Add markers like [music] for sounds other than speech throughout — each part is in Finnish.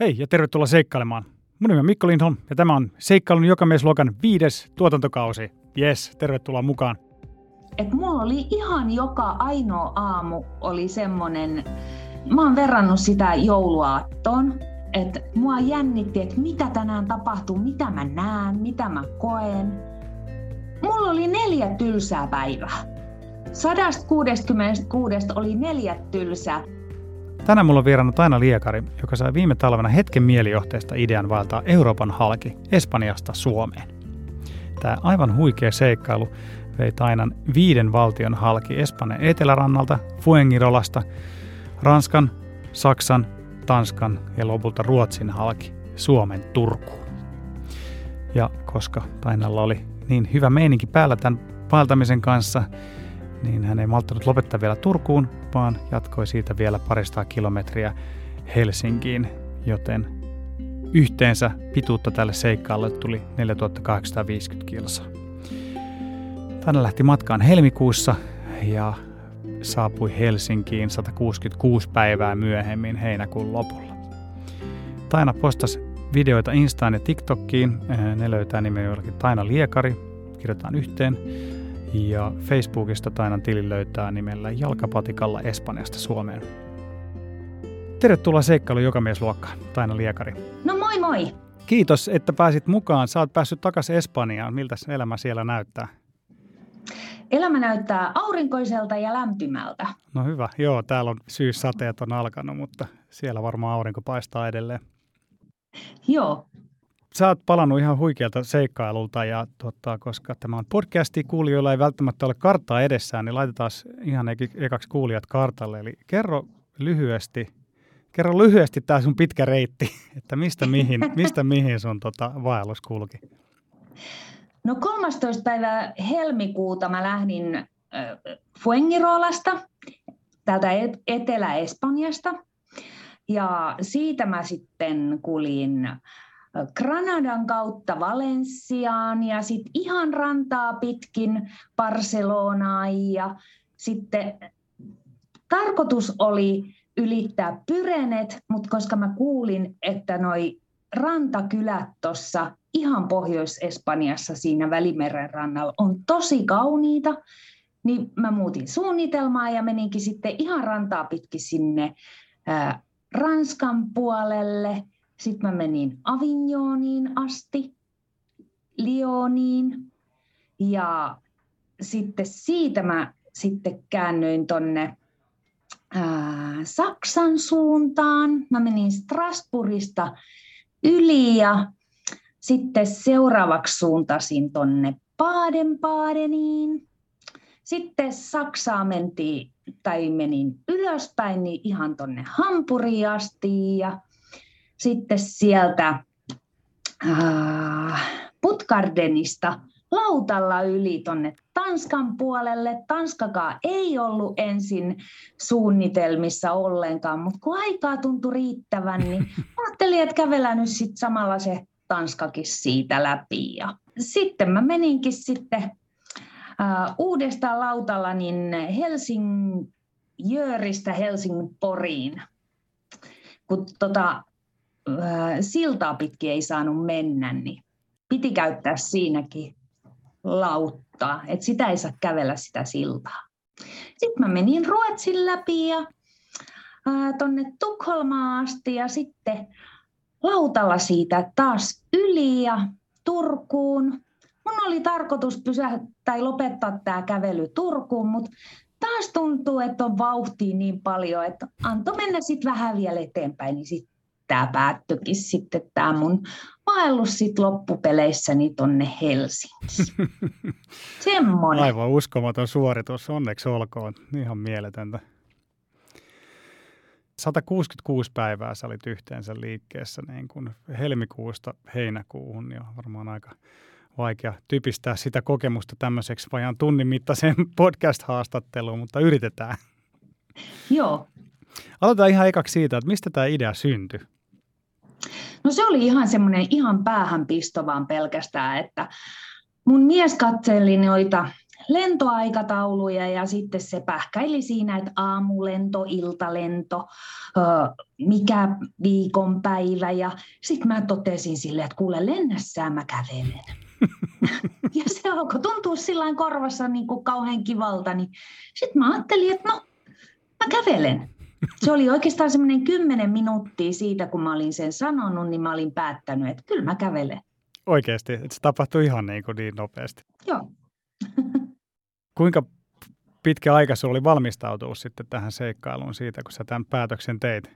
Hei ja tervetuloa seikkailemaan. Mun nimi on Mikko Lindholm ja tämä on Seikkailun jokamiesluokan viides tuotantokausi. Yes, tervetuloa mukaan. Et mulla oli ihan joka ainoa aamu oli semmonen, mä oon verrannut sitä jouluaattoon, että mua jännitti, että mitä tänään tapahtuu, mitä mä näen, mitä mä koen. Mulla oli neljä tylsää päivää. 166 oli neljä tylsää Tänään mulla on vieraana Taina Liekari, joka sai viime talvena hetken mielijohteesta idean vaeltaa Euroopan halki Espanjasta Suomeen. Tämä aivan huikea seikkailu vei Tainan viiden valtion halki Espanjan etelärannalta, Fuengirolasta, Ranskan, Saksan, Tanskan ja lopulta Ruotsin halki Suomen Turkuun. Ja koska Tainalla oli niin hyvä meininki päällä tämän vaeltamisen kanssa, niin hän ei malttanut lopettaa vielä Turkuun, vaan jatkoi siitä vielä parista kilometriä Helsinkiin, joten yhteensä pituutta tälle seikkaalle tuli 4850 kilsaa. Tänne lähti matkaan helmikuussa ja saapui Helsinkiin 166 päivää myöhemmin heinäkuun lopulla. Taina postasi videoita Instaan ja TikTokkiin. Ne löytää nimen jollakin Taina Liekari. Kirjoitetaan yhteen. Ja Facebookista Tainan tili löytää nimellä Jalkapatikalla Espanjasta Suomeen. Tervetuloa seikkailu jokamiesluokkaan, Taina Liekari. No moi moi! Kiitos, että pääsit mukaan. Oot päässyt takaisin Espanjaan. Miltä elämä siellä näyttää? Elämä näyttää aurinkoiselta ja lämpimältä. No hyvä. Joo, täällä on syyssateet on alkanut, mutta siellä varmaan aurinko paistaa edelleen. Joo, sä oot palannut ihan huikealta seikkailulta ja tota, koska tämä on podcasti, kuulijoilla ei välttämättä ole karttaa edessään, niin laitetaan ihan ekaksi kuulijat kartalle. Eli kerro lyhyesti, kerro lyhyesti tämä sun pitkä reitti, [laughs] että mistä mihin, [laughs] mistä mihin sun tota, vaellus kulki? No 13. päivä helmikuuta mä lähdin äh, Fuengirolasta, täältä Etelä-Espanjasta. Ja siitä mä sitten kulin Granadan kautta Valensiaan ja sitten ihan rantaa pitkin Barcelonaan ja sitten tarkoitus oli ylittää Pyrenet, mutta koska mä kuulin, että noi rantakylät tuossa ihan Pohjois-Espanjassa siinä Välimeren rannalla on tosi kauniita, niin mä muutin suunnitelmaa ja meninkin sitten ihan rantaa pitkin sinne ää, Ranskan puolelle – sitten mä menin Avignoniin asti, Lyoniin ja sitten siitä mä sitten käännyin tonne ää, Saksan suuntaan. Mä menin Strasbourgista yli ja sitten seuraavaksi suuntasin tonne Baden-Badeniin. Sitten Saksaa mentiin, tai menin ylöspäin, niin ihan tonne Hampuriin asti ja sitten sieltä äh, Putkardenista lautalla yli tuonne Tanskan puolelle. Tanskakaan ei ollut ensin suunnitelmissa ollenkaan, mutta kun aikaa tuntui riittävän, niin [laughs] ajattelin, että kävellään nyt sitten samalla se Tanskakin siitä läpi. Ja sitten mä meninkin sitten äh, uudestaan lautalla niin Helsingjööristä Helsingin Poriin. Kun tota, siltaa pitkin ei saanut mennä, niin piti käyttää siinäkin lauttaa, että sitä ei saa kävellä sitä siltaa. Sitten mä menin Ruotsin läpi ja tuonne Tukholmaan asti ja sitten lautalla siitä taas yli ja Turkuun. Mun oli tarkoitus pysähtyä tai lopettaa tämä kävely Turkuun, mutta taas tuntuu, että on vauhtia niin paljon, että antoi mennä sitten vähän vielä eteenpäin, niin sitten tämä päättyikin sitten tämä mun vaellus sit loppupeleissä tonne Helsinkiin. [laughs] Semmoinen. Aivan uskomaton suoritus, onneksi olkoon. Ihan mieletöntä. 166 päivää sä olit yhteensä liikkeessä niin kuin helmikuusta heinäkuuhun, niin on varmaan aika vaikea typistää sitä kokemusta tämmöiseksi vajaan tunnin mittaiseen [laughs] podcast-haastatteluun, mutta yritetään. Joo. Aloitetaan ihan ekaksi siitä, että mistä tämä idea syntyi. No se oli ihan semmoinen ihan päähänpisto vaan pelkästään, että mun mies katseli noita lentoaikatauluja ja sitten se pähkäili siinä, että aamulento, iltalento, mikä viikonpäivä ja sitten mä totesin sille, että kuule lennässään mä kävelen. [laughs] ja se alkoi tuntua sillä korvassa niin kuin kauhean kivalta, niin sitten mä ajattelin, että no mä kävelen. Se oli oikeastaan semmoinen kymmenen minuuttia siitä, kun mä olin sen sanonut, niin mä olin päättänyt, että kyllä mä kävelen. Oikeasti, että se tapahtui ihan niin, kuin niin nopeasti. Joo. [laughs] Kuinka pitkä aika se oli valmistautua sitten tähän seikkailuun siitä, kun sä tämän päätöksen teit?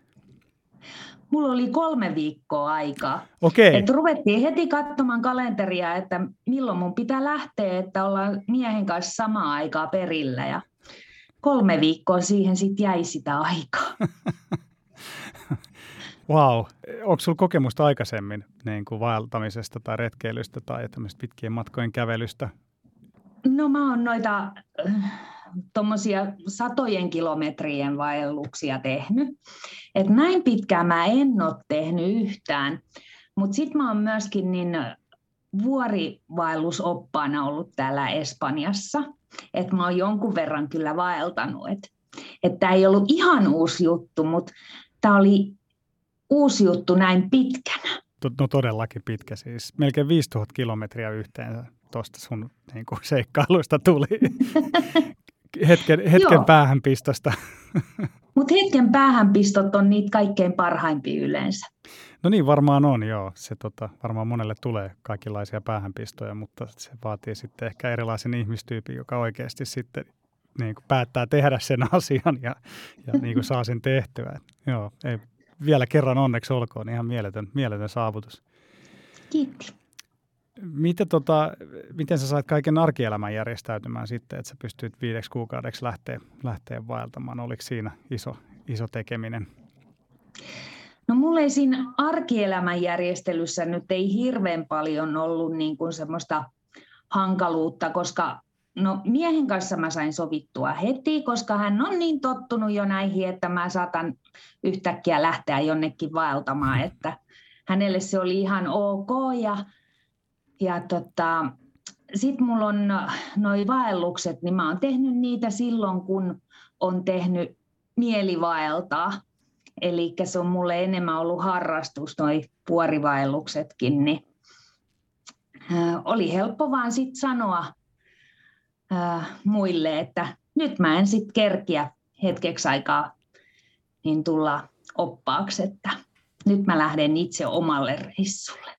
Mulla oli kolme viikkoa aikaa. Okei. Et ruvettiin heti katsomaan kalenteria, että milloin mun pitää lähteä, että ollaan miehen kanssa samaa aikaa perillä. Ja kolme viikkoa siihen sitten jäi sitä aikaa. [laughs] Wow. Onko sinulla kokemusta aikaisemmin niin kuin vaeltamisesta tai retkeilystä tai pitkien matkojen kävelystä? No mä oon noita äh, tuommoisia satojen kilometrien vaelluksia tehnyt. Et näin pitkään mä en ole tehnyt yhtään. Mutta sitten mä oon myöskin niin vuorivaellusoppaana ollut täällä Espanjassa. Että mä oon jonkun verran kyllä vaeltanut. Että et tämä ei ollut ihan uusi juttu, mutta tämä oli uusi juttu näin pitkänä. No todellakin pitkä siis. Melkein 5000 kilometriä yhteensä tuosta sun niin kuin, seikkailuista tuli. [laughs] hetken, hetken päähänpistosta. [laughs] Mutta hetken päähänpistot on niitä kaikkein parhaimpia yleensä. No niin, varmaan on, joo. Se tota, varmaan monelle tulee kaikenlaisia päähänpistoja, mutta se vaatii sitten ehkä erilaisen ihmistyypin, joka oikeasti sitten niin kuin päättää tehdä sen [laughs] asian ja, ja niin kuin saa sen tehtyä. Joo, ei, vielä kerran onneksi olkoon, ihan mieletön, mieletön saavutus. Kiitos. Mitä tota, miten sä sait kaiken arkielämän järjestäytymään sitten, että sä pystyit viideksi kuukaudeksi lähteä, lähteä vaeltamaan? Oliko siinä iso, iso tekeminen? No mulla ei siinä arkielämän järjestelyssä nyt ei hirveän paljon ollut niin kuin semmoista hankaluutta, koska no miehen kanssa mä sain sovittua heti, koska hän on niin tottunut jo näihin, että mä saatan yhtäkkiä lähteä jonnekin vaeltamaan, että hänelle se oli ihan ok ja ja tota, sitten mulla on noin vaellukset, niin mä oon tehnyt niitä silloin, kun on tehnyt mielivaeltaa. Eli se on mulle enemmän ollut harrastus, noi puorivaelluksetkin, niin äh, oli helppo vaan sitten sanoa äh, muille, että nyt mä en sitten kerkiä hetkeksi aikaa niin tulla oppaaksi, että nyt mä lähden itse omalle reissulle.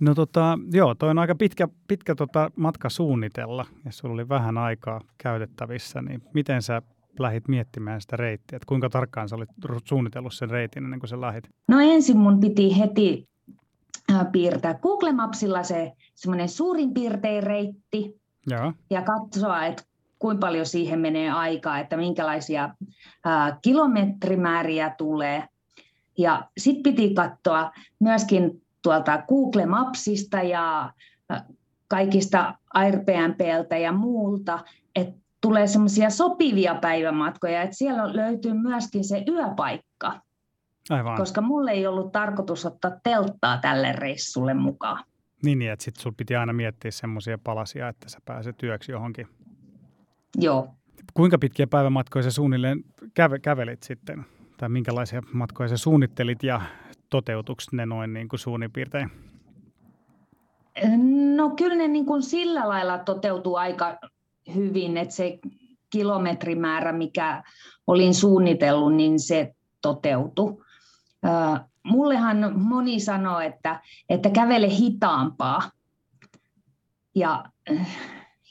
No tota, joo, toi on aika pitkä, pitkä tota matka suunnitella, ja sulla oli vähän aikaa käytettävissä, niin miten sä lähit miettimään sitä reittiä? Et kuinka tarkkaan sä olit suunnitellut sen reitin ennen kuin sä lähit? No ensin mun piti heti piirtää Google Mapsilla se semmoinen suurin piirtein reitti Joo. ja katsoa, että kuinka paljon siihen menee aikaa, että minkälaisia ää, kilometrimääriä tulee. Ja sitten piti katsoa myöskin tuolta Google Mapsista ja kaikista Airbnbltä ja muulta, että tulee semmoisia sopivia päivämatkoja, että siellä löytyy myöskin se yöpaikka. Aivan. Koska mulle ei ollut tarkoitus ottaa telttaa tälle reissulle mukaan. Niin, niin että sitten sulla piti aina miettiä semmoisia palasia, että sä pääset työksi johonkin. Joo. Kuinka pitkiä päivämatkoja sä suunnilleen käve, kävelit sitten? Tai minkälaisia matkoja sä suunnittelit ja toteutuuko ne noin niin kuin suunnin piirtein? No kyllä ne niin kuin sillä lailla toteutuu aika hyvin, että se kilometrimäärä, mikä olin suunnitellut, niin se toteutui. Mullehan moni sanoo, että, että kävele hitaampaa. Ja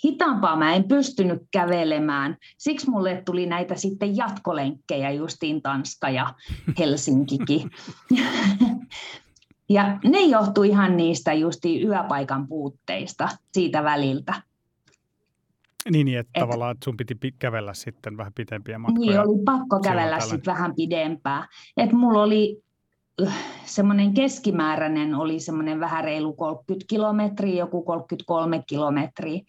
hitaampaa mä en pystynyt kävelemään. Siksi mulle tuli näitä sitten jatkolenkkejä justiin Tanska ja [laughs] Helsinkikin. [laughs] ja ne johtui ihan niistä justiin yöpaikan puutteista siitä väliltä. Niin, niin että et, tavallaan että sun piti kävellä sitten vähän pitempiä matkoja. Niin, oli pakko kävellä sitten vähän pidempää. Että mulla oli semmoinen keskimääräinen oli semmoinen vähän reilu 30 kilometriä, joku 33 kilometriä.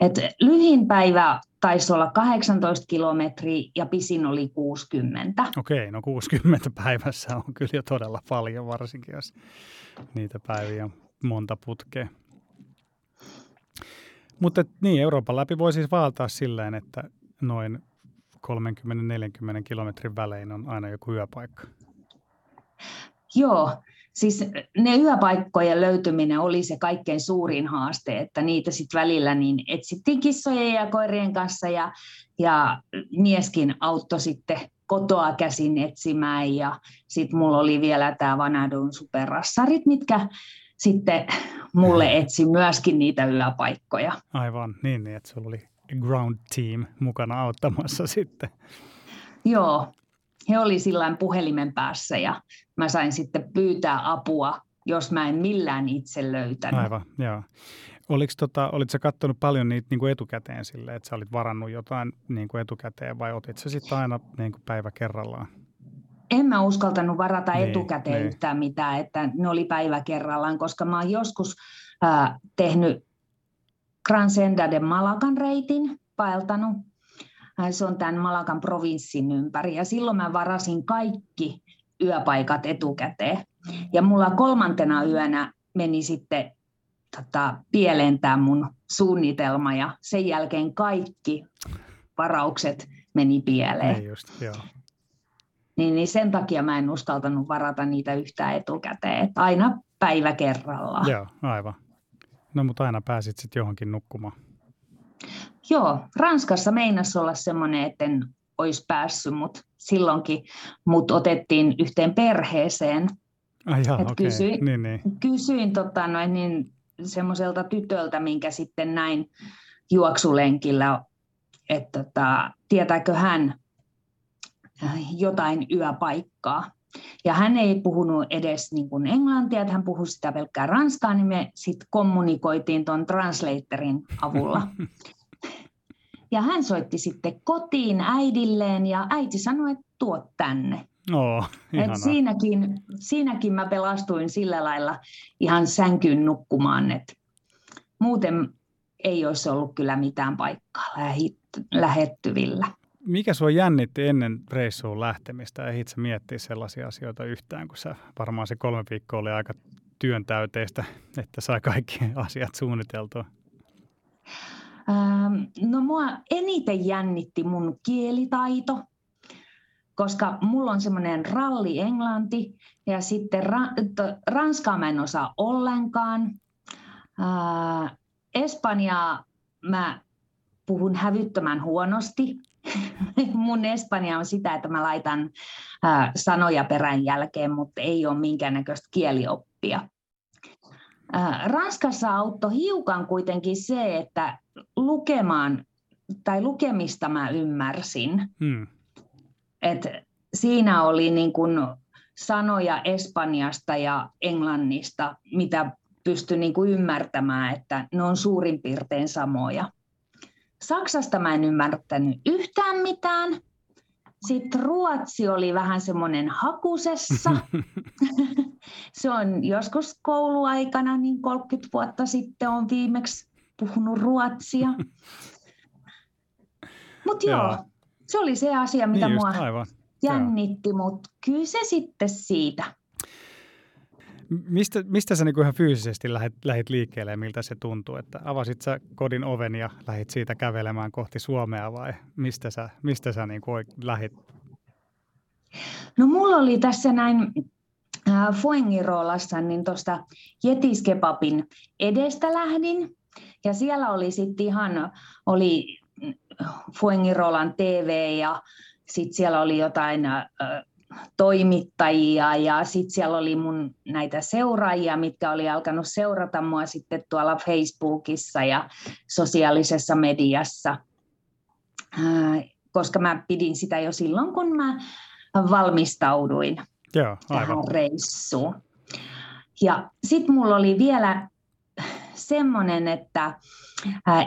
Et lyhin päivä taisi olla 18 kilometriä ja pisin oli 60. Okei, no 60 päivässä on kyllä jo todella paljon, varsinkin jos niitä päiviä on monta putkea. Mutta niin, Euroopan läpi voi siis vaeltaa silleen, että noin 30-40 kilometrin välein on aina joku yöpaikka. Joo, siis ne yöpaikkojen löytyminen oli se kaikkein suurin haaste, että niitä sitten välillä niin etsittiin kissojen ja koirien kanssa ja, ja mieskin auttoi sitten kotoa käsin etsimään ja sitten mulla oli vielä tämä Vanadun superrassarit, mitkä sitten mulle etsi myöskin niitä yöpaikkoja. Aivan, niin, niin että sulla oli ground team mukana auttamassa sitten. Joo, he oli sillä puhelimen päässä ja mä sain sitten pyytää apua, jos mä en millään itse löytänyt. Aivan, joo. Oliko tota, olitko katsonut paljon niitä niin kuin etukäteen sille, että sä olit varannut jotain niin kuin etukäteen vai otit sä sitten aina niin kuin päivä kerrallaan? En mä uskaltanut varata niin, etukäteen niin. yhtään mitään, että ne oli päivä kerrallaan, koska mä oon joskus äh, tehnyt Gran Senda de Malagan reitin, paeltanut. Se on tämän Malakan provinssin ympäri ja silloin mä varasin kaikki yöpaikat etukäteen. Ja mulla kolmantena yönä meni sitten tota, pieleen tämä mun suunnitelma ja sen jälkeen kaikki varaukset meni pieleen. Niin just, joo. Niin, niin sen takia mä en uskaltanut varata niitä yhtään etukäteen, että aina päivä kerrallaan. Joo, aivan. No mutta aina pääsit sitten johonkin nukkumaan. Joo, Ranskassa meinas olla semmoinen, että en olisi päässyt, mutta silloinkin mut otettiin yhteen perheeseen. Ai jaa, okay. kysyin, niin, niin. kysyin tota, noin, niin, semmoiselta tytöltä, minkä sitten näin juoksulenkillä, että tota, tietääkö hän äh, jotain yöpaikkaa. Ja hän ei puhunut edes niin kuin englantia, että hän puhui sitä pelkkää ranskaa, niin me sitten kommunikoitiin tuon translatorin avulla. [laughs] Ja hän soitti sitten kotiin äidilleen ja äiti sanoi, että tuo tänne. Oh, Et siinäkin, siinäkin mä pelastuin sillä lailla ihan sänkyyn nukkumaan, että muuten ei olisi ollut kyllä mitään paikkaa lähettyvillä. Mikä sua jännitti ennen reissuun lähtemistä? Ei itse miettiä sellaisia asioita yhtään, kun sä varmaan se kolme viikkoa oli aika työntäyteistä, että sai kaikki asiat suunniteltua. No mua eniten jännitti mun kielitaito, koska mulla on semmoinen ralli englanti ja sitten ra- ranskaa mä en osaa ollenkaan. Espanjaa mä puhun hävyttömän huonosti. [laughs] Mun Espanja on sitä, että mä laitan sanoja perän jälkeen, mutta ei ole minkäännäköistä kielioppia. Ranskassa auttoi hiukan kuitenkin se, että lukemaan tai lukemista mä ymmärsin. Hmm. Et siinä oli niin kun sanoja Espanjasta ja Englannista, mitä pystyi niin kuin ymmärtämään, että ne on suurin piirtein samoja. Saksasta mä en ymmärtänyt yhtään mitään. Sitten Ruotsi oli vähän semmoinen hakusessa. [laughs] Se on joskus kouluaikana, niin 30 vuotta sitten on viimeksi puhunut ruotsia. [laughs] Mutta joo, se oli se asia, mitä niin mua aivan. jännitti, mutta kyllä se sitten siitä. Mistä, mistä sä niinku ihan fyysisesti lähit, lähit liikkeelle ja miltä se tuntuu? Että avasit sä kodin oven ja lähit siitä kävelemään kohti Suomea vai mistä sä, mistä sä niinku lähit? No mulla oli tässä näin äh, Fuengirolassa, niin tuosta Jetiskepapin edestä lähdin. Ja siellä oli sitten ihan, oli Fuengirolan TV ja sitten siellä oli jotain äh, toimittajia ja sitten siellä oli mun näitä seuraajia, mitkä oli alkanut seurata mua sitten tuolla Facebookissa ja sosiaalisessa mediassa, äh, koska mä pidin sitä jo silloin, kun mä valmistauduin Joo, aivan. tähän reissuun. Ja sitten mulla oli vielä semmoinen, että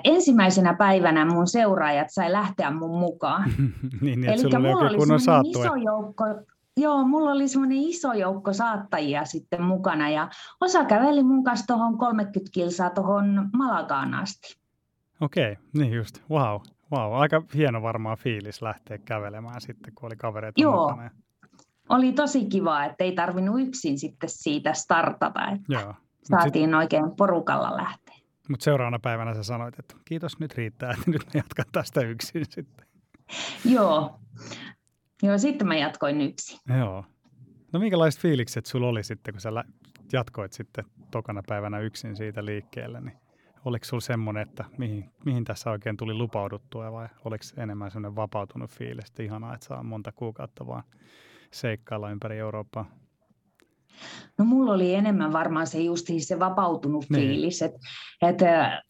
ensimmäisenä päivänä mun seuraajat sai lähteä mun mukaan. [laughs] niin, niin Eli mulla oli iso joukko, joo, mulla oli semmoinen iso joukko saattajia sitten mukana ja osa käveli mun kanssa tuohon 30 kilsaa tuohon Malagaan asti. Okei, okay, niin just, wow. Wow, aika hieno varmaan fiilis lähteä kävelemään sitten, kun oli kavereita Joo. mukana. Oli tosi kiva, että ei tarvinnut yksin sitten siitä startata, että Joo. Saatiin sit... oikein porukalla lähteä. Mutta seuraavana päivänä sä sanoit, että kiitos, nyt riittää, että nyt mä jatkan tästä yksin sitten. Joo. Joo, sitten mä jatkoin yksin. Joo. No minkälaiset fiilikset sulla oli sitten, kun sä jatkoit sitten tokana päivänä yksin siitä liikkeelle, niin oliko sulla semmoinen, että mihin, mihin tässä oikein tuli lupauduttua vai oliko enemmän semmoinen vapautunut fiilis, että ihanaa, että saa monta kuukautta vaan seikkailla ympäri Eurooppaa? No mulla oli enemmän varmaan se just se vapautunut niin. fiilis, että, että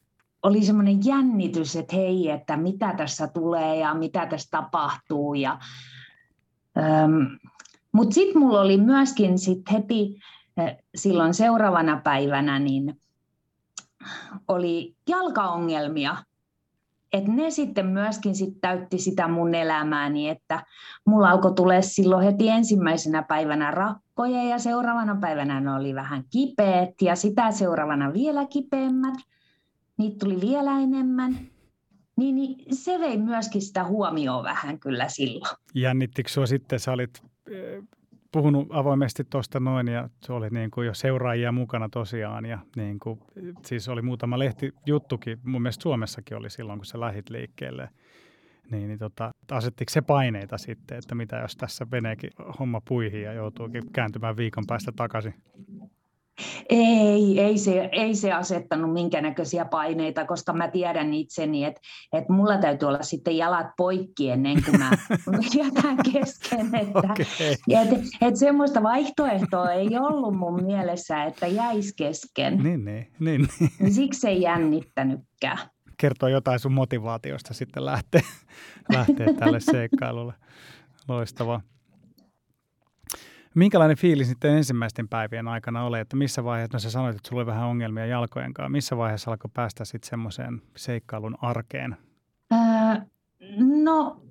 oli semmoinen jännitys, että hei, että mitä tässä tulee ja mitä tässä tapahtuu. Ja, ähm, Mutta sitten mulla oli myöskin sit heti silloin seuraavana päivänä, niin oli jalkaongelmia. Et ne sitten myöskin sit täytti sitä mun elämääni, että mulla alkoi tulla silloin heti ensimmäisenä päivänä rakkoja ja seuraavana päivänä ne oli vähän kipeät ja sitä seuraavana vielä kipeämmät. Niitä tuli vielä enemmän. Niin, niin se vei myöskin sitä huomioon vähän kyllä silloin. Jännittikö sinua sitten, sä olit puhunut avoimesti tuosta noin ja se oli niin kuin jo seuraajia mukana tosiaan ja niin kuin, siis oli muutama lehtijuttukin, mun mielestä Suomessakin oli silloin, kun se lähit liikkeelle. Niin, niin tota, asettiko se paineita sitten, että mitä jos tässä veneekin homma puihin ja joutuukin kääntymään viikon päästä takaisin? Ei, ei se, ei se asettanut minkäännäköisiä paineita, koska mä tiedän itseni, että, että mulla täytyy olla sitten jalat poikki ennen kuin mä [laughs] jätän kesken. Että, okay. että, että semmoista vaihtoehtoa ei ollut mun mielessä, että jäisi kesken. Niin, niin, niin, niin. Siksi ei jännittänytkään. Kertoo jotain sun motivaatiosta sitten lähteä, lähteä tälle seikkailulle. Loistavaa. Minkälainen fiilis sitten ensimmäisten päivien aikana oli, että missä vaiheessa, no sä sanoit, että sulla oli vähän ongelmia jalkojen kanssa, missä vaiheessa alkoi päästä sitten semmoiseen seikkailun arkeen? Öö, no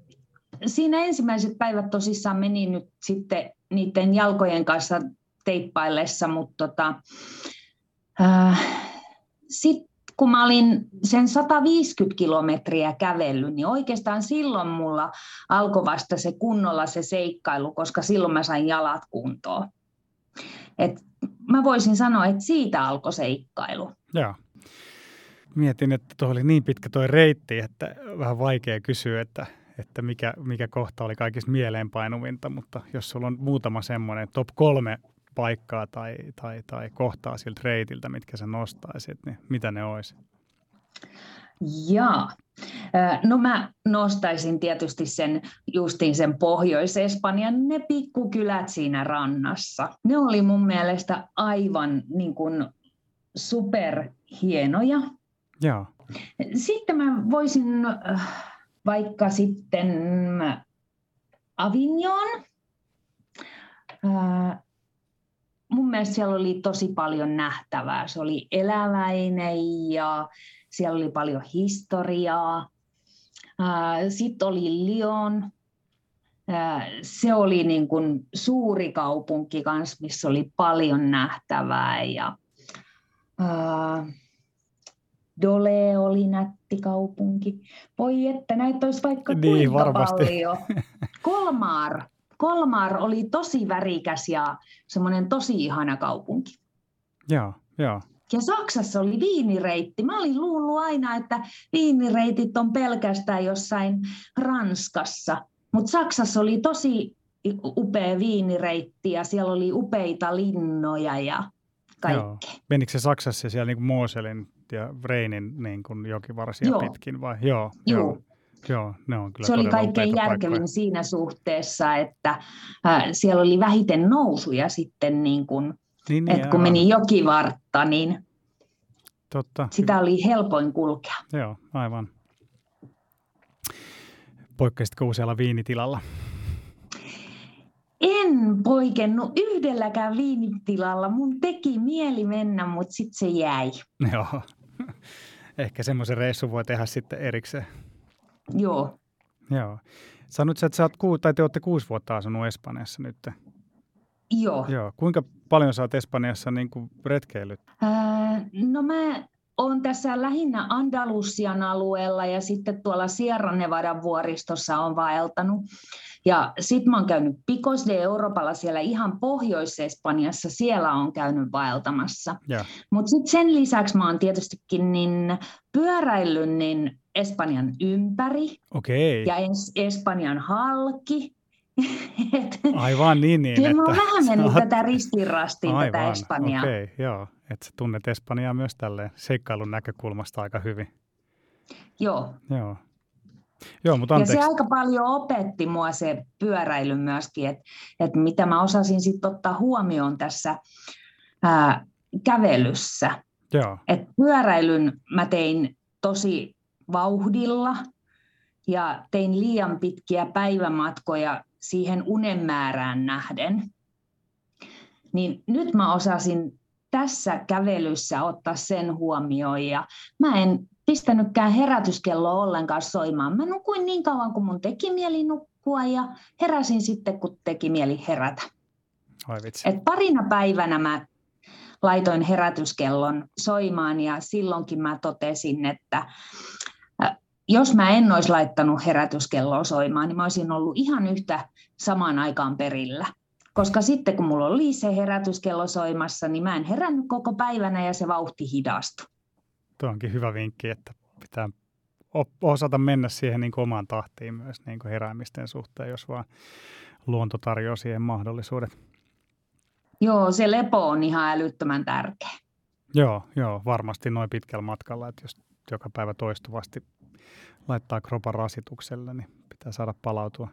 siinä ensimmäiset päivät tosissaan meni nyt sitten niiden jalkojen kanssa teippaillessa, mutta tota, öö, sitten kun mä olin sen 150 kilometriä kävellyt, niin oikeastaan silloin mulla alkoi vasta se kunnolla se seikkailu, koska silloin mä sain jalat kuntoon. Et mä voisin sanoa, että siitä alkoi seikkailu. Joo. Mietin, että tuo oli niin pitkä tuo reitti, että vähän vaikea kysyä, että, että mikä, mikä kohta oli kaikista mieleenpainuvinta, mutta jos sulla on muutama semmoinen top kolme paikkaa tai, tai, tai kohtaa siltä reitiltä, mitkä sä nostaisit, niin mitä ne olisi? Jaa. No mä nostaisin tietysti sen justiin sen Pohjois-Espanjan, ne pikkukylät siinä rannassa. Ne oli mun mielestä aivan niin kuin superhienoja. Joo. Sitten mä voisin vaikka sitten Avignon mun mielestä siellä oli tosi paljon nähtävää. Se oli eläväinen ja siellä oli paljon historiaa. Sitten oli Lyon. Se oli niin kuin suuri kaupunki kanssa, missä oli paljon nähtävää. Ja, Dole oli nätti kaupunki. Voi että näitä olisi vaikka niin, kuinka varmasti. paljon. [laughs] Kolmar Kolmar oli tosi värikäs ja semmoinen tosi ihana kaupunki. Joo, joo. Ja Saksassa oli viinireitti. Mä olin luullut aina, että viinireitit on pelkästään jossain Ranskassa. Mutta Saksassa oli tosi upea viinireitti ja siellä oli upeita linnoja ja kaikkea. Menikö se Saksassa siellä niin kuin Mooselin ja Reinin niin kuin jokivarsia joo. pitkin vai? Joo, joo. joo. Joo, ne on kyllä Se oli kaikkein järkevin paikkoja. siinä suhteessa, että äh, siellä oli vähiten nousuja sitten, niin kun, niin, niin, että kun meni jokivartta, niin Totta. sitä oli helpoin kulkea. Joo, aivan. Poikkeisitko usealla viinitilalla? En poikennut yhdelläkään viinitilalla. Mun teki mieli mennä, mutta sitten se jäi. Joo. [laughs] Ehkä semmoisen reissun voi tehdä sitten erikseen. Joo. Joo. Sanoit, että sä oot, ku, tai te olette kuusi vuotta asunut Espanjassa nyt. Joo. Joo. Kuinka paljon sä oot Espanjassa niin kuin retkeillyt? Ää, no mä olen tässä lähinnä Andalusian alueella ja sitten tuolla Sierra Nevadan vuoristossa on vaeltanut. Ja sitten mä oon käynyt Picos de Europalla siellä ihan Pohjois-Espanjassa, siellä on käynyt vaeltamassa. Mutta sitten sen lisäksi mä oon tietystikin niin pyöräillyt niin Espanjan ympäri okay. ja es- Espanjan halki. [laughs] Aivan niin, niin. Kyllä mä oon vähän mennyt oot... tätä ristirastiin, Aivan, tätä Espanjaa. Okei, okay, joo. Että sä tunnet Espanjaa myös tälleen seikkailun näkökulmasta aika hyvin. Joo. Joo. Joo, mutta ja se aika paljon opetti mua se pyöräily myöskin, että, että mitä mä osasin sitten ottaa huomioon tässä ää, kävelyssä. Joo. Et pyöräilyn mä tein tosi vauhdilla ja tein liian pitkiä päivämatkoja siihen unen määrään nähden. Niin nyt mä osasin tässä kävelyssä ottaa sen huomioon ja mä en pistänytkään herätyskelloa ollenkaan soimaan. Mä nukuin niin kauan kuin mun teki mieli nukkua ja heräsin sitten, kun teki mieli herätä. Oi vitsi. Et parina päivänä mä laitoin herätyskellon soimaan ja silloinkin mä totesin, että jos mä en olisi laittanut herätyskelloa soimaan, niin mä olisin ollut ihan yhtä samaan aikaan perillä. Koska sitten kun mulla oli se herätyskello soimassa, niin mä en herännyt koko päivänä ja se vauhti hidastui. Tuo onkin hyvä vinkki, että pitää osata mennä siihen niin kuin omaan tahtiin myös niin kuin heräämisten suhteen, jos vaan luonto tarjoaa siihen mahdollisuudet. Joo, se lepo on ihan älyttömän tärkeä. Joo, joo, varmasti noin pitkällä matkalla, että jos joka päivä toistuvasti laittaa kropan rasitukselle, niin pitää saada palautua.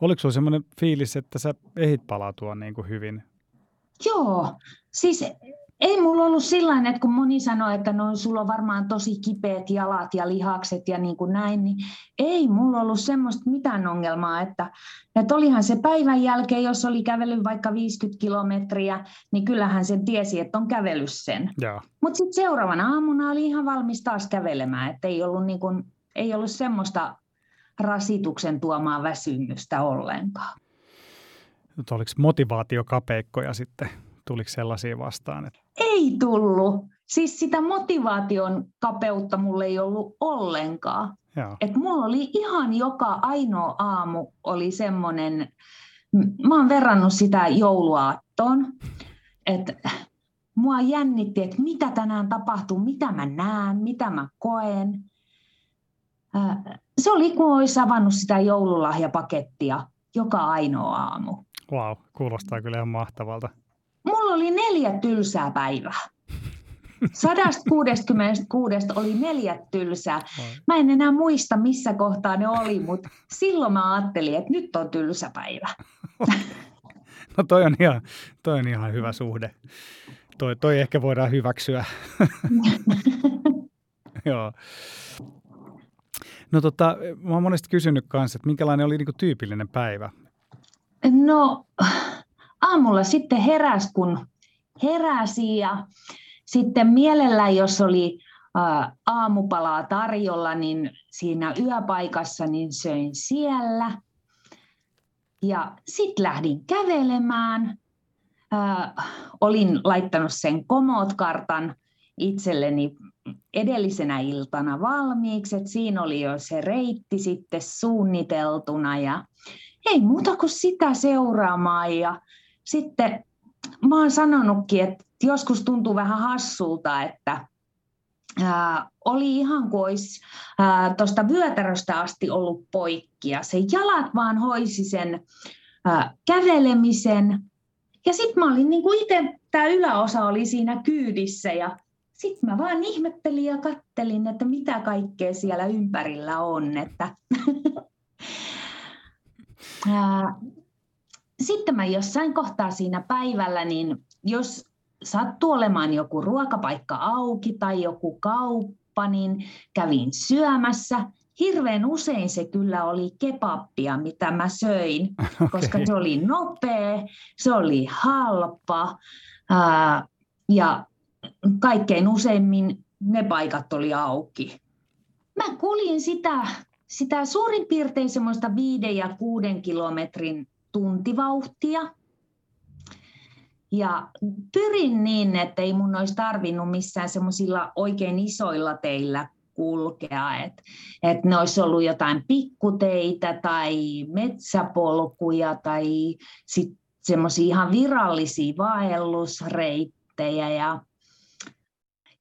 Oliko sinulla sellainen fiilis, että sä ehdit palautua niin kuin hyvin? Joo, siis ei mulla ollut sillä että kun moni sanoi, että no, sulla on varmaan tosi kipeät jalat ja lihakset ja niin kuin näin, niin ei mulla ollut semmoista mitään ongelmaa, että, että olihan se päivän jälkeen, jos oli kävellyt vaikka 50 kilometriä, niin kyllähän sen tiesi, että on kävellyt sen. Mutta sitten seuraavana aamuna oli ihan valmis taas kävelemään, että ei ollut, niin kuin, ei ollut semmoista rasituksen tuomaa väsymystä ollenkaan. Nyt oliko motivaatiokapeikkoja sitten? Tuliko sellaisia vastaan? Että... Ei tullut. Siis sitä motivaation kapeutta mulle ei ollut ollenkaan. Et mulla oli ihan joka ainoa aamu oli semmoinen, mä oon verrannut sitä jouluaattoon, että mua jännitti, että mitä tänään tapahtuu, mitä mä näen, mitä mä koen. Se oli kuin olisi avannut sitä joululahjapakettia joka ainoa aamu. Wow, kuulostaa kyllä ihan mahtavalta. Oli neljä tylsää päivää. 166 oli neljä tylsää. Mä en enää muista, missä kohtaa ne oli, mutta silloin mä ajattelin, että nyt on tylsä päivä. [laughs] No toi on ihan, toi on ihan hyvä suhde. Toi, toi ehkä voidaan hyväksyä. [laughs] Joo. No tota, mä oon monesti kysynyt kanssa, että minkälainen oli niinku tyypillinen päivä? No aamulla sitten heräs, kun heräsi ja sitten mielellään, jos oli aamupalaa tarjolla, niin siinä yöpaikassa niin söin siellä. Ja sitten lähdin kävelemään. olin laittanut sen komotkartan itselleni edellisenä iltana valmiiksi, että siinä oli jo se reitti sitten suunniteltuna ja ei muuta kuin sitä seuraamaan ja sitten mä oon sanonutkin, että joskus tuntuu vähän hassulta, että ää, oli ihan kuin olisi tuosta vyötäröstä asti ollut poikki ja se jalat vaan hoisi sen ää, kävelemisen. Ja sitten mä olin niin kuin itse, tämä yläosa oli siinä kyydissä ja sitten mä vaan ihmettelin ja kattelin, että mitä kaikkea siellä ympärillä on. Että [laughs] Sitten mä jossain kohtaa siinä päivällä, niin jos sattuu olemaan joku ruokapaikka auki tai joku kauppa, niin kävin syömässä. Hirveän usein se kyllä oli kebappia, mitä mä söin, [laughs] okay. koska se oli nopea, se oli halpa ää, ja kaikkein useimmin ne paikat oli auki. Mä kuljin sitä, sitä suurin piirtein semmoista viiden ja kuuden kilometrin tuntivauhtia. Ja pyrin niin, että ei mun olisi tarvinnut missään semmoisilla oikein isoilla teillä kulkea, että et ne olisi ollut jotain pikkuteitä tai metsäpolkuja tai sitten semmoisia ihan virallisia vaellusreittejä ja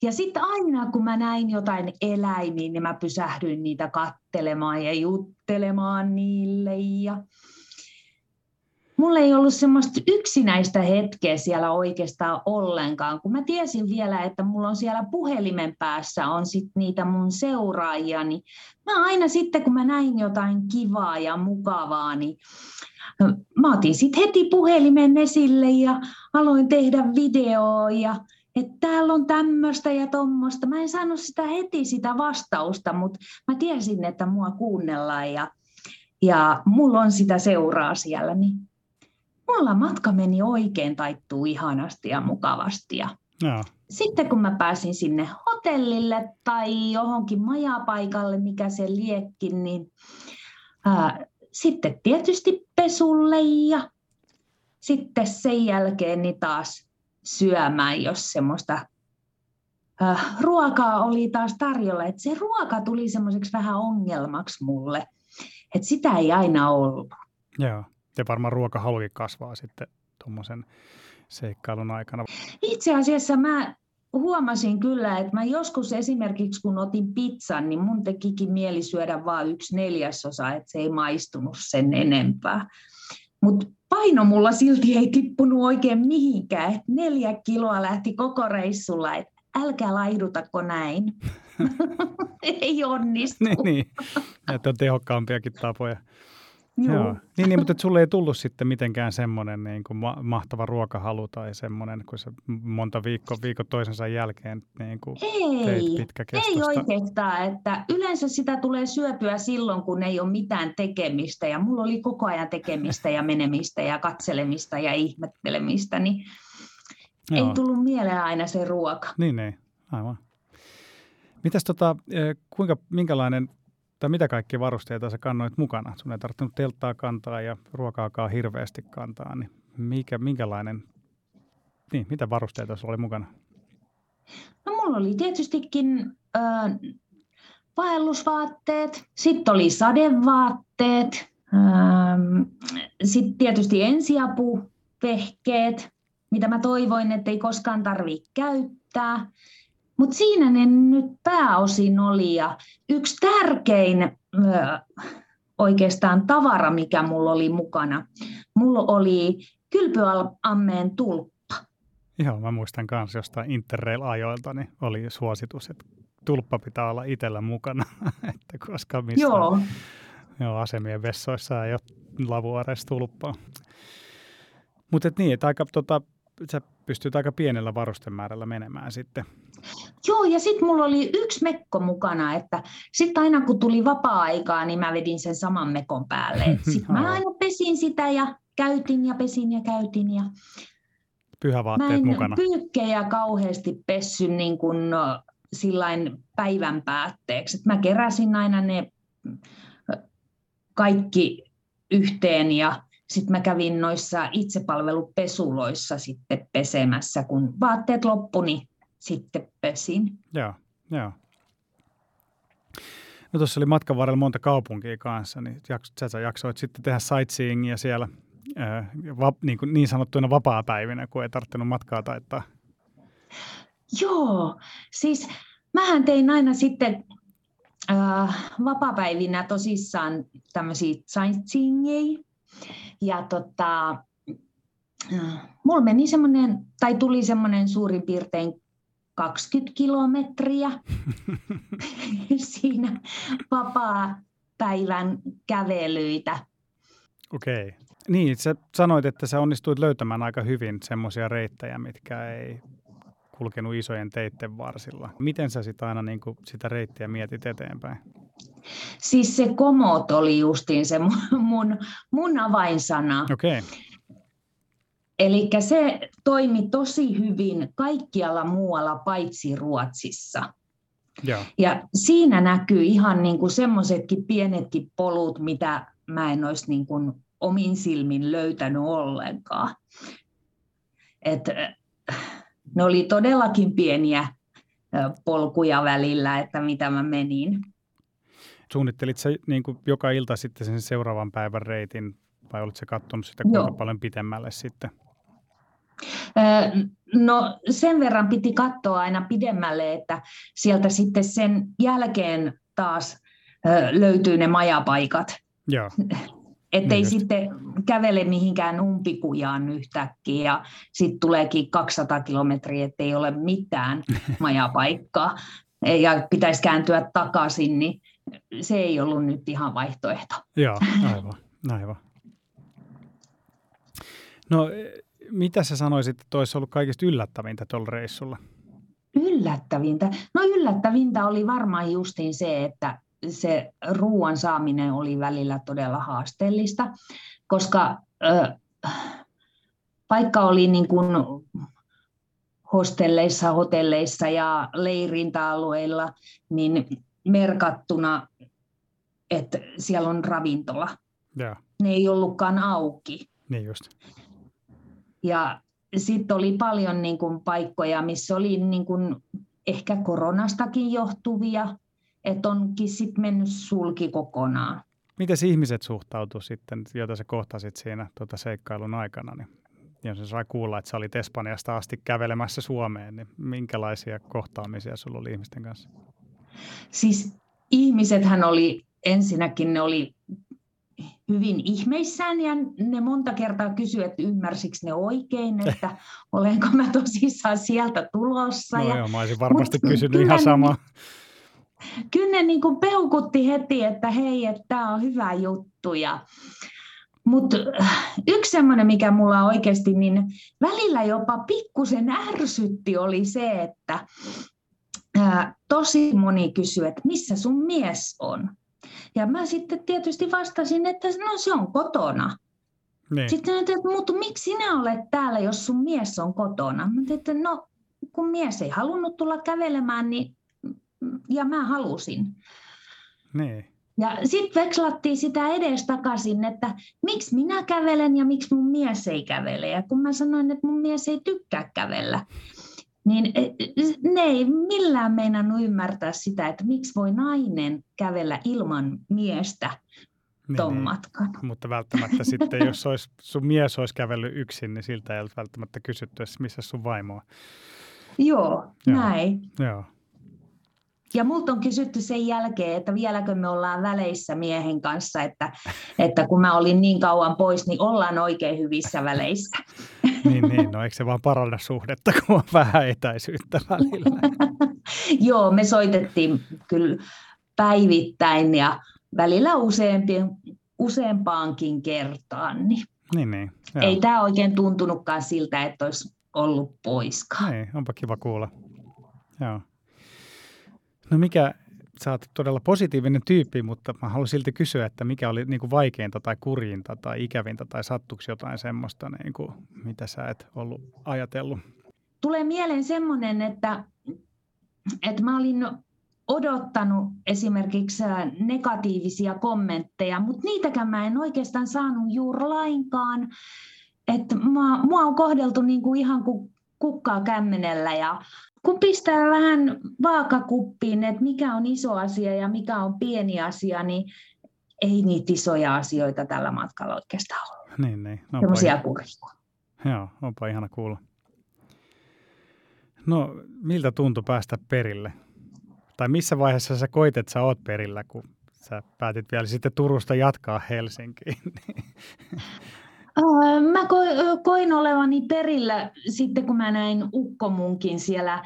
ja sitten aina kun mä näin jotain eläimiä, niin mä pysähdyin niitä kattelemaan ja juttelemaan niille. Ja mulla ei ollut semmoista yksinäistä hetkeä siellä oikeastaan ollenkaan, kun mä tiesin vielä, että mulla on siellä puhelimen päässä on sit niitä mun seuraajia, niin mä aina sitten kun mä näin jotain kivaa ja mukavaa, niin mä otin sitten heti puhelimen esille ja aloin tehdä videoa ja että täällä on tämmöistä ja tuommoista. Mä en saanut sitä heti sitä vastausta, mutta mä tiesin, että mua kuunnellaan ja, ja mulla on sitä seuraa siellä. Niin mulla matka meni oikein taittuu ihanasti ja mukavasti. Ja ja. Sitten kun mä pääsin sinne hotellille tai johonkin majapaikalle, mikä se liekki, niin ää, sitten tietysti pesulle ja sitten sen jälkeen niin taas syömään, jos semmoista äh, ruokaa oli taas tarjolla. Et se ruoka tuli semmoiseksi vähän ongelmaksi mulle, että sitä ei aina ollut. Joo, ja varmaan ruokahalukin kasvaa sitten tuommoisen seikkailun aikana. Itse asiassa mä huomasin kyllä, että mä joskus esimerkiksi kun otin pizzan, niin mun tekikin mieli syödä vain yksi neljäsosa, että se ei maistunut sen enempää. Mutta paino mulla silti ei tippunut oikein mihinkään. Et neljä kiloa lähti koko reissulla, että älkää laihdutako näin. [laughs] [laughs] ei onnistu. niin, niin. että on tehokkaampiakin tapoja. Joo. Joo. Niin, niin, mutta sulle ei tullut sitten mitenkään semmoinen niin kuin ma- mahtava ruokahalu tai semmoinen, kun sä monta viikkoa viikon toisensa jälkeen niin kuin ei, ei oikeastaan. Että yleensä sitä tulee syöpyä silloin, kun ei ole mitään tekemistä. Ja mulla oli koko ajan tekemistä ja menemistä ja katselemista ja ihmettelemistä, niin Joo. ei tullut mieleen aina se ruoka. Niin, niin. Aivan. Mitäs tota, eh, kuinka, minkälainen tai mitä kaikki varusteita sä kannoit mukana? Sun ei tarvinnut telttaa kantaa ja ruokaakaan hirveästi kantaa, niin mikä, minkälainen, niin, mitä varusteita sulla oli mukana? No mulla oli tietystikin äh, vaellusvaatteet, sitten oli sadevaatteet, sitten tietysti ensiapuvehkeet, mitä mä toivoin, että ei koskaan tarvitse käyttää. Mutta siinä ne nyt pääosin oli. Ja yksi tärkein ö, oikeastaan tavara, mikä mulla oli mukana, mulla oli kylpyammeen tulppa. Joo, mä muistan myös jostain Interrail-ajoilta, niin oli suositus, että tulppa pitää olla itsellä mukana, [laughs] että koska missään Joo. Joo, asemien vessoissa ei ole lavuareissa tulppaa. Mutta niin, että aika tota, sä pystyt aika pienellä varustemäärällä menemään sitten. Joo, ja sitten mulla oli yksi mekko mukana, että sitten aina kun tuli vapaa-aikaa, niin mä vedin sen saman mekon päälle. [laughs] Sitten mä aina pesin sitä ja käytin ja pesin ja käytin. Ja Pyhävaatteet mä en mukana. pyykkejä kauheasti pessy niin kuin sillain päivän päätteeksi. mä keräsin aina ne kaikki yhteen ja sitten mä kävin noissa itsepalvelupesuloissa sitten pesemässä, kun vaatteet loppu, niin sitten pesin. Joo, joo. No tuossa oli matkan varrella monta kaupunkia kanssa, niin sä, sä jaksoit sitten tehdä sightseeingia siellä ää, va, niin, kuin niin sanottuina vapaa-päivinä, kun ei tarvinnut matkaa taittaa. Joo, siis mähän tein aina sitten äh, vapaa-päivinä tosissaan tämmöisiä sightseeingia, ja tota, mulla meni semmoinen, tai tuli semmoinen suurin piirtein 20 kilometriä [laughs] siinä vapaa-päivän kävelyitä. Okei. Okay. Niin, sä sanoit, että sä onnistuit löytämään aika hyvin semmoisia reittejä, mitkä ei kulkenut isojen teitten varsilla. Miten sä sitä aina niin kuin sitä reittiä mietit eteenpäin? Siis se komot oli justiin se mun, mun avainsana. Okay. Eli se toimi tosi hyvin kaikkialla muualla paitsi Ruotsissa. Ja, ja siinä näkyy ihan niin kuin semmoisetkin pienetkin polut, mitä mä en olisi niin kuin omin silmin löytänyt ollenkaan. että ne oli todellakin pieniä polkuja välillä, että mitä mä menin. Suunnittelit sä niin kuin joka ilta sitten sen seuraavan päivän reitin vai olit se katsonut sitä kuinka Joo. paljon pitemmälle sitten? No sen verran piti katsoa aina pidemmälle, että sieltä sitten sen jälkeen taas löytyy ne majapaikat. Joo. Ettei niin sitten kävele mihinkään umpikujaan yhtäkkiä ja sitten tuleekin 200 kilometriä, ettei ole mitään [laughs] majapaikkaa ja pitäisi kääntyä takaisin, niin se ei ollut nyt ihan vaihtoehto. Joo, aivan, aivan. No mitä sä sanoisit, että olisi ollut kaikista yllättävintä tuolla reissulla? Yllättävintä? No yllättävintä oli varmaan justiin se, että se ruoan saaminen oli välillä todella haasteellista, koska ö, paikka oli niin kuin hostelleissa, hotelleissa ja leirintäalueilla niin merkattuna, että siellä on ravintola. Ja. Ne ei ollutkaan auki. Niin just. Ja sitten oli paljon niin kuin, paikkoja, missä oli niin kuin, ehkä koronastakin johtuvia, että onkin sitten mennyt sulki kokonaan. Miten ihmiset suhtautuivat sitten, joita sä kohtasit siinä tuota seikkailun aikana? Niin jos se sai kuulla, että sä olit Espanjasta asti kävelemässä Suomeen, niin minkälaisia kohtaamisia sulla oli ihmisten kanssa? Siis ihmisethän oli, ensinnäkin ne oli hyvin ihmeissään ja ne monta kertaa kysyivät, että ymmärsikö ne oikein, että [laughs] olenko mä tosissaan sieltä tulossa. No ja, joo, mä olisin varmasti mut, kysynyt ihan sama. [laughs] Kyllä ne niin kuin peukutti heti, että hei, että tämä on hyvä juttu. Ja, mutta äh, yksi semmoinen, mikä mulla oikeasti niin välillä jopa pikkusen ärsytti, oli se, että ää, äh, tosi moni kysyy, että missä sun mies on. Ja mä sitten tietysti vastasin, että no se on kotona. Niin. Sitten että mutta miksi sinä olet täällä, jos sun mies on kotona? Mä että no kun mies ei halunnut tulla kävelemään, niin ja mä halusin. Niin. Ja sitten vekslattiin sitä edestakaisin, että miksi minä kävelen ja miksi mun mies ei kävele. Ja kun mä sanoin, että mun mies ei tykkää kävellä, niin e, ne ei millään meinannut ymmärtää sitä, että miksi voi nainen kävellä ilman miestä niin, ton niin. matkan. Mutta välttämättä sitten, jos olisi, sun mies olisi kävellyt yksin, niin siltä ei olisi välttämättä kysytty, missä sun vaimo on. Joo, Joo. näin. Joo. Ja multa on kysytty sen jälkeen, että vieläkö me ollaan väleissä miehen kanssa, että, että kun mä olin niin kauan pois, niin ollaan oikein hyvissä väleissä. Niin, niin, no eikö se vaan paranna suhdetta, kun on vähän etäisyyttä välillä? [laughs] Joo, me soitettiin kyllä päivittäin ja välillä useampi, useampaankin kertaan. Niin, niin, niin ei tämä oikein tuntunutkaan siltä, että olisi ollut poiskaan. Ei, onpa kiva kuulla. Joo. No mikä, sä oot todella positiivinen tyyppi, mutta mä haluan silti kysyä, että mikä oli niin kuin vaikeinta tai kurjinta tai ikävintä tai sattuksi jotain semmoista, niin kuin, mitä sä et ollut ajatellut? Tulee mieleen semmoinen, että, että mä olin odottanut esimerkiksi negatiivisia kommentteja, mutta niitäkään mä en oikeastaan saanut juuri lainkaan. Että mua, mua on kohdeltu niin kuin ihan kuin kukkaa kämmenellä ja kun pistää vähän vaakakuppiin, että mikä on iso asia ja mikä on pieni asia, niin ei niitä isoja asioita tällä matkalla oikeastaan ole. Niin, niin. No, Sellaisia kurjia. Joo, onpa ihana kuulla. No, miltä tuntui päästä perille? Tai missä vaiheessa sä koit, että sä oot perillä, kun sä päätit vielä sitten Turusta jatkaa Helsinkiin? [laughs] Mä koin olevani perillä sitten, kun mä näin ukkomunkin siellä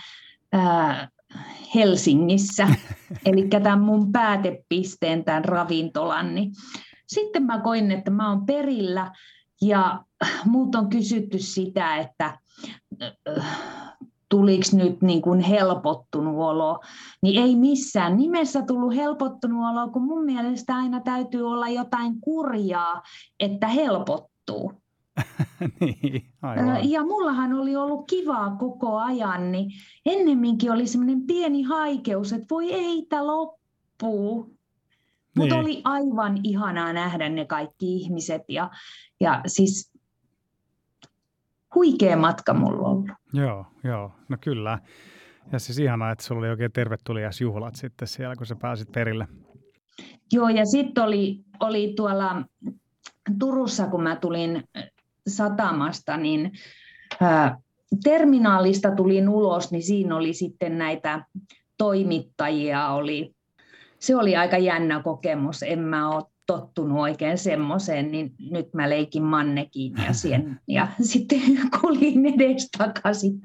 Helsingissä, [laughs] eli tämän mun päätepisteen, tämän ravintolan, niin sitten mä koin, että mä oon perillä ja muut on kysytty sitä, että tuliko nyt niin kuin helpottunut olo, niin ei missään nimessä tullut helpottunut olo, kun mun mielestä aina täytyy olla jotain kurjaa, että helpottuu. [laughs] niin, aivan. Ja mullahan oli ollut kivaa koko ajan, niin ennemminkin oli semmoinen pieni haikeus, että voi ei, tämä loppuu. Mutta niin. oli aivan ihanaa nähdä ne kaikki ihmiset ja, ja siis huikea matka mulla ollut. Joo, joo, no kyllä. Ja siis ihanaa, että sulla oli oikein tervetuliaisjuhlat sitten siellä, kun sä pääsit perille. Joo, ja sitten oli, oli tuolla Turussa, kun mä tulin satamasta, niin terminaalista tulin ulos, niin siinä oli sitten näitä toimittajia. Oli. Se oli aika jännä kokemus. En mä ole tottunut oikein semmoiseen, niin nyt mä leikin mannekin ja, siihen, [laughs] ja sitten kuljin edestakaisin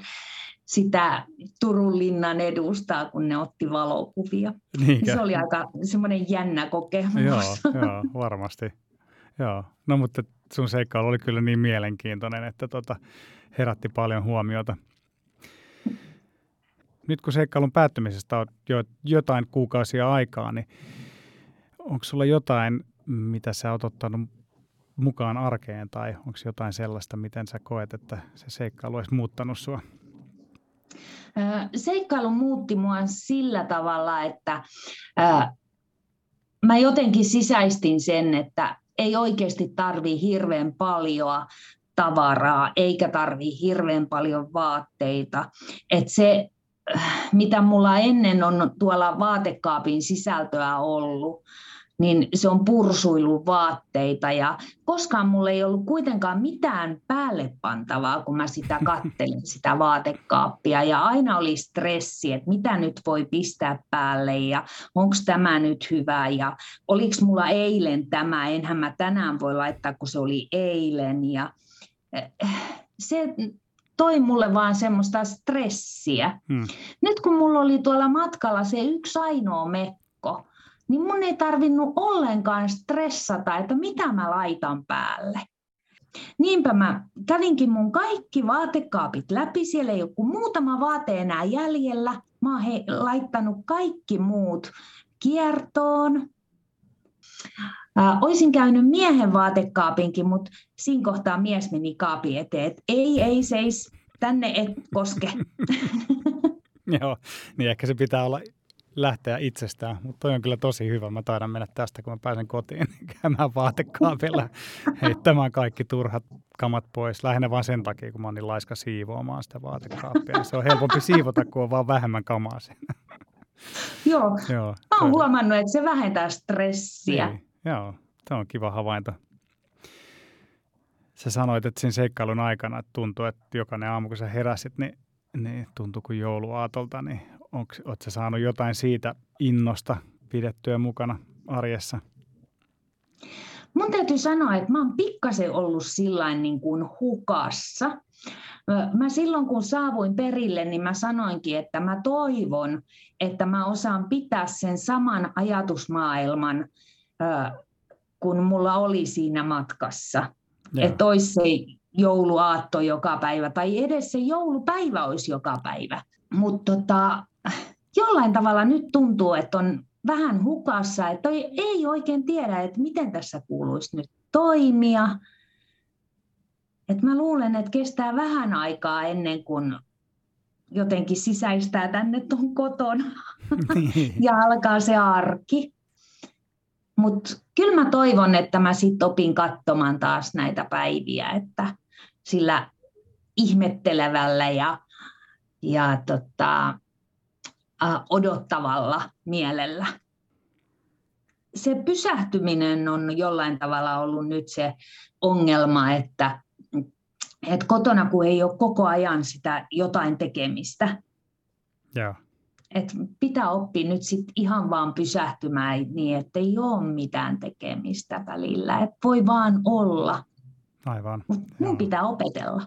sitä Turun linnan edustaa, kun ne otti valokuvia. Niinkä? Se oli aika semmoinen jännä kokemus. Joo, joo varmasti. Joo. No mutta sun seikkailu oli kyllä niin mielenkiintoinen, että tota, herätti paljon huomiota. Nyt kun seikkailun päättymisestä on jo jotain kuukausia aikaa, niin onko sulla jotain, mitä sä oot ottanut mukaan arkeen tai onko jotain sellaista, miten sä koet, että se seikkailu olisi muuttanut sua? Seikkailu muutti mua sillä tavalla, että mä jotenkin sisäistin sen, että ei oikeasti tarvi hirveän paljon tavaraa, eikä tarvi hirveän paljon vaatteita. Et se, mitä mulla ennen on tuolla vaatekaapin sisältöä ollut, niin se on pursuillut vaatteita ja koskaan mulla ei ollut kuitenkaan mitään päälle pantavaa, kun mä sitä [laughs] kattelin, sitä vaatekaappia. Ja aina oli stressi, että mitä nyt voi pistää päälle ja onko tämä nyt hyvä. Ja oliko mulla eilen tämä, enhän mä tänään voi laittaa, kun se oli eilen. Ja eh, se toi mulle vaan semmoista stressiä. Hmm. Nyt kun mulla oli tuolla matkalla se yksi ainoa mekko, niin mun ei tarvinnut ollenkaan stressata, että mitä mä laitan päälle. Niinpä mä kävinkin mun kaikki vaatekaapit läpi, siellä ei kuin muutama vaate enää jäljellä. Mä oon he, laittanut kaikki muut kiertoon. Ää, oisin käynyt miehen vaatekaapinkin, mutta siinä kohtaa mies meni kaapin eteen, että ei, ei seis, tänne et koske. [laughs] Joo, niin ehkä se pitää olla lähteä itsestään, mutta toi on kyllä tosi hyvä. Mä taidan mennä tästä, kun mä pääsen kotiin [laughs] käymään vaatekaapilla [laughs] heittämään kaikki turhat kamat pois. Lähinnä vain sen takia, kun mä oon niin laiska siivoamaan sitä vaatekaappia. Se on helpompi siivota, kun on vaan vähemmän kamaa siinä. [laughs] Joo, Joo mä oon huomannut, että se vähentää stressiä. Niin. Joo, se on kiva havainto. Sä sanoit, että siinä seikkailun aikana että tuntui, että jokainen aamu kun sä heräsit, niin, niin tuntui kuin jouluaatolta, niin Oletko saanut jotain siitä innosta pidettyä mukana arjessa? Mun täytyy sanoa, että mä oon pikkasen ollut sillain niin kuin hukassa. Mä silloin kun saavuin perille, niin mä sanoinkin, että mä toivon, että mä osaan pitää sen saman ajatusmaailman, kun mulla oli siinä matkassa. Että olisi se jouluaatto joka päivä tai edes se joulupäivä olisi joka päivä. Mutta tota, jollain tavalla nyt tuntuu, että on vähän hukassa, että ei oikein tiedä, että miten tässä kuuluisi nyt toimia. Et mä luulen, että kestää vähän aikaa ennen kuin jotenkin sisäistää tänne tuon koton niin. ja alkaa se arki. Mutta kyllä mä toivon, että mä sitten opin katsomaan taas näitä päiviä, että sillä ihmettelevällä ja, ja tota, odottavalla mielellä. Se pysähtyminen on jollain tavalla ollut nyt se ongelma, että, että kotona kun ei ole koko ajan sitä jotain tekemistä, yeah. Et pitää oppia nyt sit ihan vaan pysähtymään niin, että ei ole mitään tekemistä välillä. Et voi vaan olla. Aivan. Mut mun pitää opetella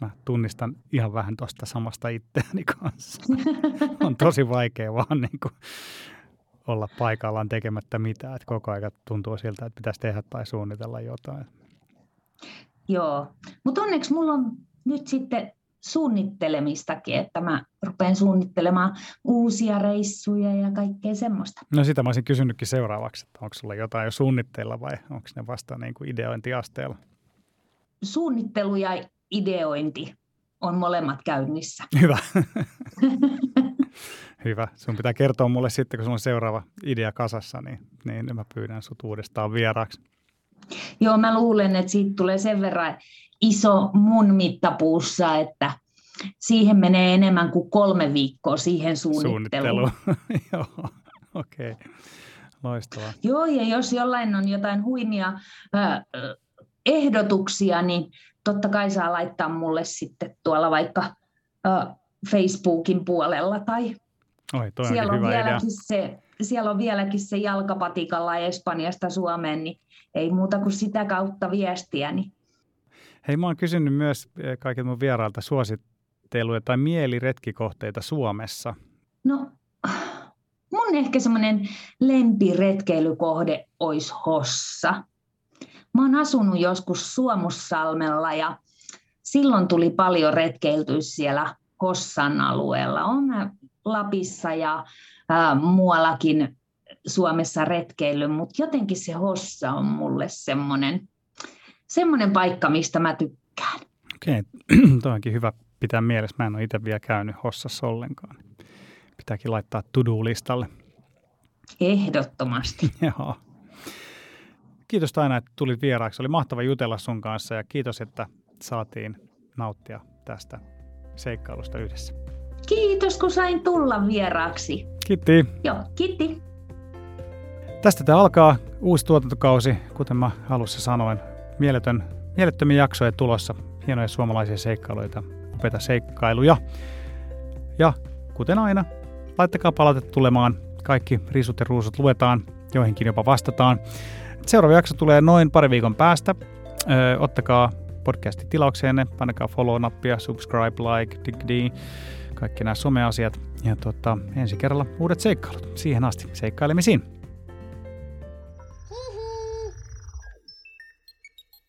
mä tunnistan ihan vähän tuosta samasta itseäni [laughs] kanssa. [laughs] on tosi vaikea vaan niin kuin olla paikallaan tekemättä mitään, että koko ajan tuntuu siltä, että pitäisi tehdä tai suunnitella jotain. Joo, mutta onneksi mulla on nyt sitten suunnittelemistakin, että mä rupean suunnittelemaan uusia reissuja ja kaikkea semmoista. No sitä mä olisin kysynytkin seuraavaksi, että onko sulla jotain jo suunnitteilla vai onko ne vasta niin kuin ideointiasteella? Suunnittelu ja ideointi on molemmat käynnissä. [laughs] Hyvä. Hyvä. Sun pitää kertoa mulle sitten, kun sulla on seuraava idea kasassa, niin, niin mä pyydän sut uudestaan vieraaksi. Joo, mä luulen, että siitä tulee sen verran iso mun mittapuussa, että siihen menee enemmän kuin kolme viikkoa siihen suunnitteluun. Suunnittelu. [laughs] Joo, okei. Okay. Loistavaa. Joo, ja jos jollain on jotain huimia äh, ehdotuksia, niin totta kai saa laittaa mulle sitten tuolla vaikka äh, Facebookin puolella tai Oi, toi siellä, on hyvä vieläkin se, siellä on vieläkin se jalkapatikalla Espanjasta Suomeen, niin ei muuta kuin sitä kautta viestiä. Niin. Hei, mä oon kysynyt myös kaikilta mun vierailta suositteluja tai mieliretkikohteita Suomessa. No, mun ehkä semmoinen lempiretkeilykohde olisi Hossa. Mä oon asunut joskus Suomussalmella ja silloin tuli paljon retkeiltyä siellä Hossan alueella. On Lapissa ja ää, muuallakin Suomessa retkeily, mutta jotenkin se Hossa on mulle semmoinen, semmoinen paikka, mistä mä tykkään. Okei, okay. [clears throat] toi onkin hyvä pitää mielessä. Mä en ole itse vielä käynyt Hossassa ollenkaan. Pitääkin laittaa to-do-listalle. Ehdottomasti. [laughs] Joo. Kiitos Taina, että tulit vieraaksi. Oli mahtava jutella sun kanssa ja kiitos, että saatiin nauttia tästä seikkailusta yhdessä. Kiitos, kun sain tulla vieraaksi. Kiitti. Joo, kiitti. Tästä tämä alkaa uusi tuotantokausi, kuten mä alussa sanoin. Mieletön, mielettömiä jaksoja tulossa, hienoja suomalaisia seikkailuja, upeita seikkailuja. Ja kuten aina, laittakaa palautetta tulemaan. Kaikki risut ja ruusut luetaan, joihinkin jopa vastataan. Seuraava jakso tulee noin pari viikon päästä. Öö, ottakaa podcastin tilaukseenne, painakaa follow-nappia, subscribe, like, dig, dig kaikki nämä someasiat. Ja tota, ensi kerralla uudet seikkailut. Siihen asti seikkailemisiin.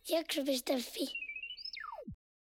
Jakso.fi